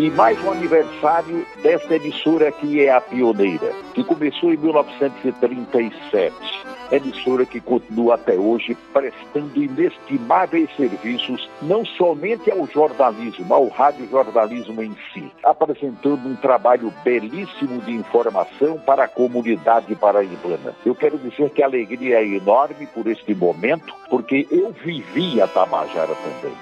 E mais um aniversário desta emissora que é a pioneira, que começou em 1937 emissora que continua até hoje prestando inestimáveis serviços não somente ao jornalismo, ao radiojornalismo em si, apresentando um trabalho belíssimo de informação para a comunidade paraibana. Eu quero dizer que a alegria é enorme por este momento, porque eu vivi a Tabajara também.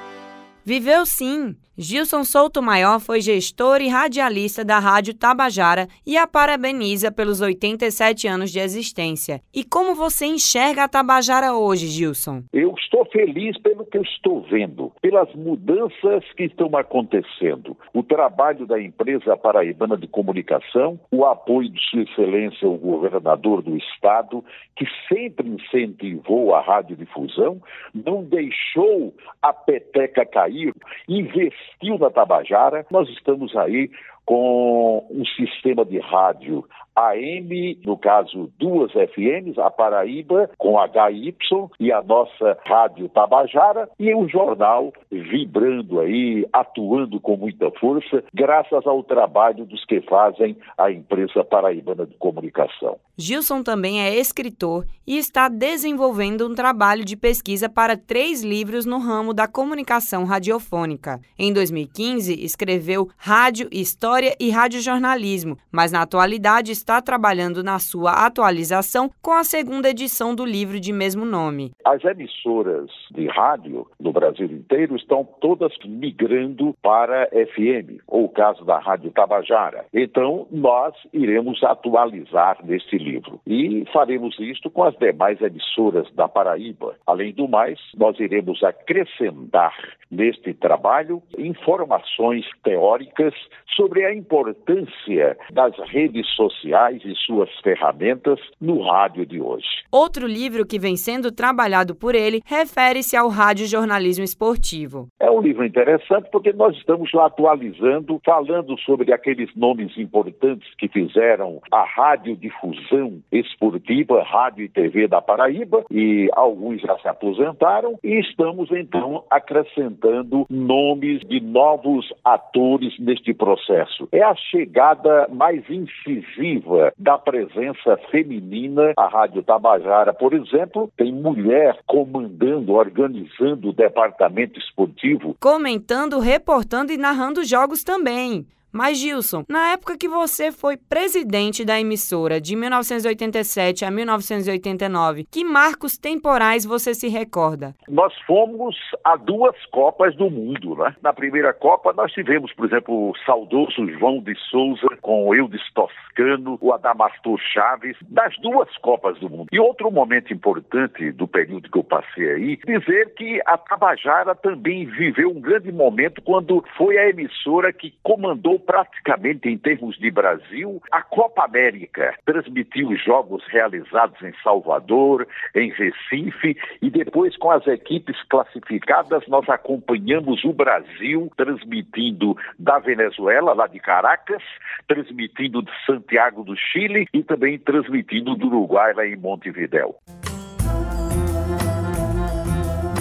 Viveu sim. Gilson Souto Maior foi gestor e radialista da Rádio Tabajara e a parabeniza pelos 87 anos de existência. E como você enxerga a Tabajara hoje, Gilson? Eu estou feliz pelo que eu estou vendo, pelas mudanças que estão acontecendo. O trabalho da empresa paraibana de comunicação, o apoio de Sua Excelência, o governador do estado, que sempre incentivou a radiodifusão, não deixou a peteca cair, investiu investiu na Tabajara. Nós estamos aí com um sistema de rádio AM, no caso duas FMs, a Paraíba com HY e a nossa Rádio Tabajara e um jornal vibrando aí, atuando com muita força, graças ao trabalho dos que fazem a empresa paraibana de comunicação. Gilson também é escritor e está desenvolvendo um trabalho de pesquisa para três livros no ramo da comunicação radiofônica. Em 2015, escreveu Rádio, História e Radiojornalismo, mas na atualidade está está trabalhando na sua atualização com a segunda edição do livro de mesmo nome. As emissoras de rádio no Brasil inteiro estão todas migrando para FM, ou o caso da Rádio Tabajara. Então, nós iremos atualizar neste livro e faremos isto com as demais emissoras da Paraíba. Além do mais, nós iremos acrescentar neste trabalho informações teóricas sobre a importância das redes sociais e suas ferramentas no rádio de hoje. Outro livro que vem sendo trabalhado por ele refere-se ao rádio jornalismo esportivo. É um livro interessante porque nós estamos lá atualizando, falando sobre aqueles nomes importantes que fizeram a radiodifusão esportiva, rádio e TV da Paraíba, e alguns já se aposentaram, e estamos então acrescentando nomes de novos atores neste processo. É a chegada mais incisiva da presença feminina. A Rádio Tabajara, por exemplo, tem mulher comandando, organizando o departamento esportivo. Comentando, reportando e narrando jogos também. Mas, Gilson, na época que você foi presidente da emissora, de 1987 a 1989, que marcos temporais você se recorda? Nós fomos a duas Copas do Mundo, né? Na primeira Copa, nós tivemos, por exemplo, o saudoso João de Souza com o Eudes Toscano, o Adamastor Chaves, das duas Copas do Mundo. E outro momento importante do período que eu passei aí, dizer que a Tabajara também viveu um grande momento quando foi a emissora que comandou praticamente em termos de Brasil a Copa América. Transmitiu jogos realizados em Salvador, em Recife e depois com as equipes classificadas nós acompanhamos o Brasil transmitindo da Venezuela, lá de Caracas, transmitindo de Santiago do Chile e também transmitindo do Uruguai, lá em Montevidéu.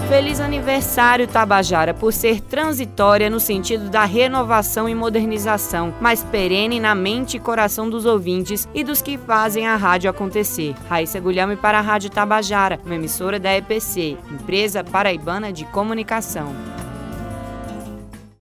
Feliz aniversário, Tabajara, por ser transitória no sentido da renovação e modernização, mas perene na mente e coração dos ouvintes e dos que fazem a rádio acontecer. Raíssa Guilherme para a Rádio Tabajara, uma emissora da EPC, Empresa Paraibana de Comunicação.